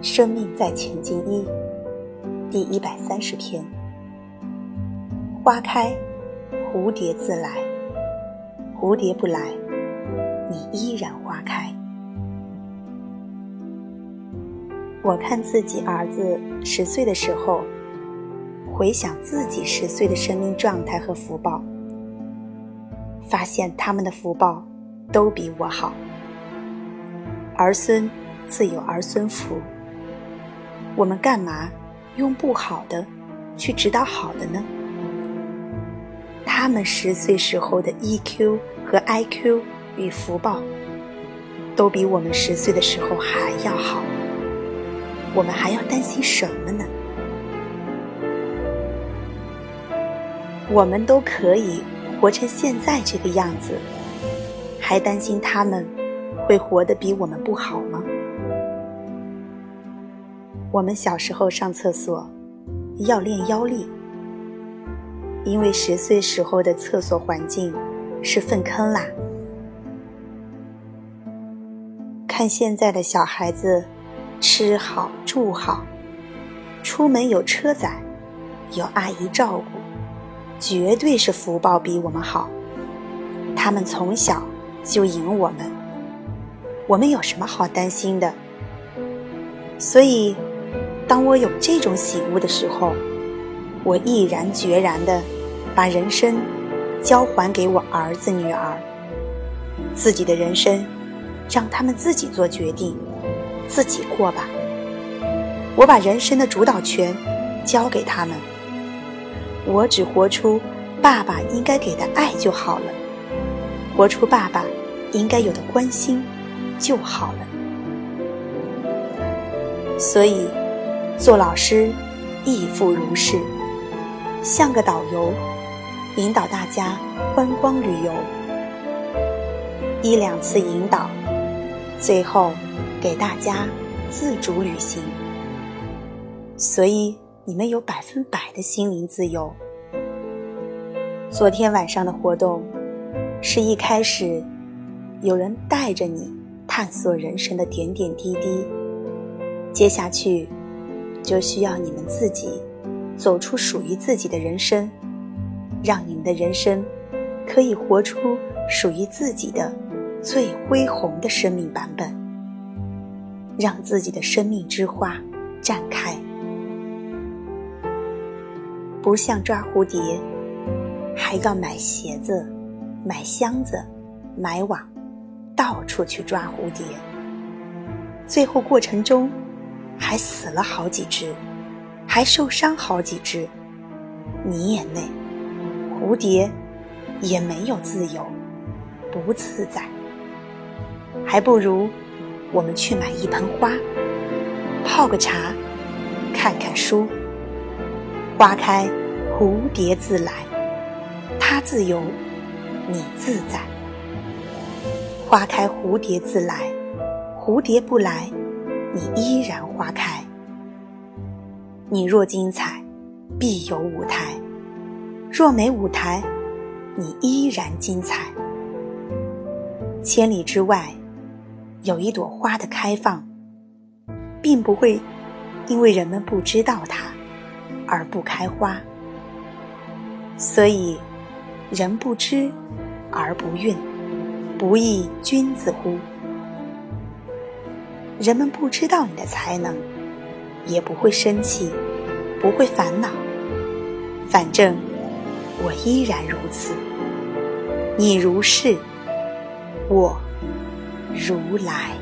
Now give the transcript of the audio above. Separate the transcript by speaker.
Speaker 1: 生命在前进一，第一百三十篇。花开，蝴蝶自来；蝴蝶不来，你依然花开。我看自己儿子十岁的时候，回想自己十岁的生命状态和福报，发现他们的福报都比我好。儿孙自有儿孙福。我们干嘛用不好的去指导好的呢？他们十岁时候的 EQ 和 IQ 与福报，都比我们十岁的时候还要好。我们还要担心什么呢？我们都可以活成现在这个样子，还担心他们会活得比我们不好吗？我们小时候上厕所要练腰力，因为十岁时候的厕所环境是粪坑啦。看现在的小孩子，吃好住好，出门有车载，有阿姨照顾，绝对是福报比我们好。他们从小就赢我们，我们有什么好担心的？所以。当我有这种醒悟的时候，我毅然决然地把人生交还给我儿子女儿，自己的人生让他们自己做决定，自己过吧。我把人生的主导权交给他们，我只活出爸爸应该给的爱就好了，活出爸爸应该有的关心就好了。所以。做老师亦复如是，像个导游，引导大家观光旅游，一两次引导，最后给大家自主旅行。所以你们有百分百的心灵自由。昨天晚上的活动，是一开始有人带着你探索人生的点点滴滴，接下去。就需要你们自己走出属于自己的人生，让你们的人生可以活出属于自己的最恢宏的生命版本，让自己的生命之花绽开。不像抓蝴蝶，还要买鞋子、买箱子、买网，到处去抓蝴蝶，最后过程中。还死了好几只，还受伤好几只，你也累，蝴蝶也没有自由，不自在。还不如我们去买一盆花，泡个茶，看看书。花开，蝴蝶自来，它自由，你自在。花开，蝴蝶自来，蝴蝶不来。你依然花开。你若精彩，必有舞台；若没舞台，你依然精彩。千里之外，有一朵花的开放，并不会因为人们不知道它而不开花。所以，人不知而不愠，不亦君子乎？人们不知道你的才能，也不会生气，不会烦恼。反正我依然如此。你如是，我如来。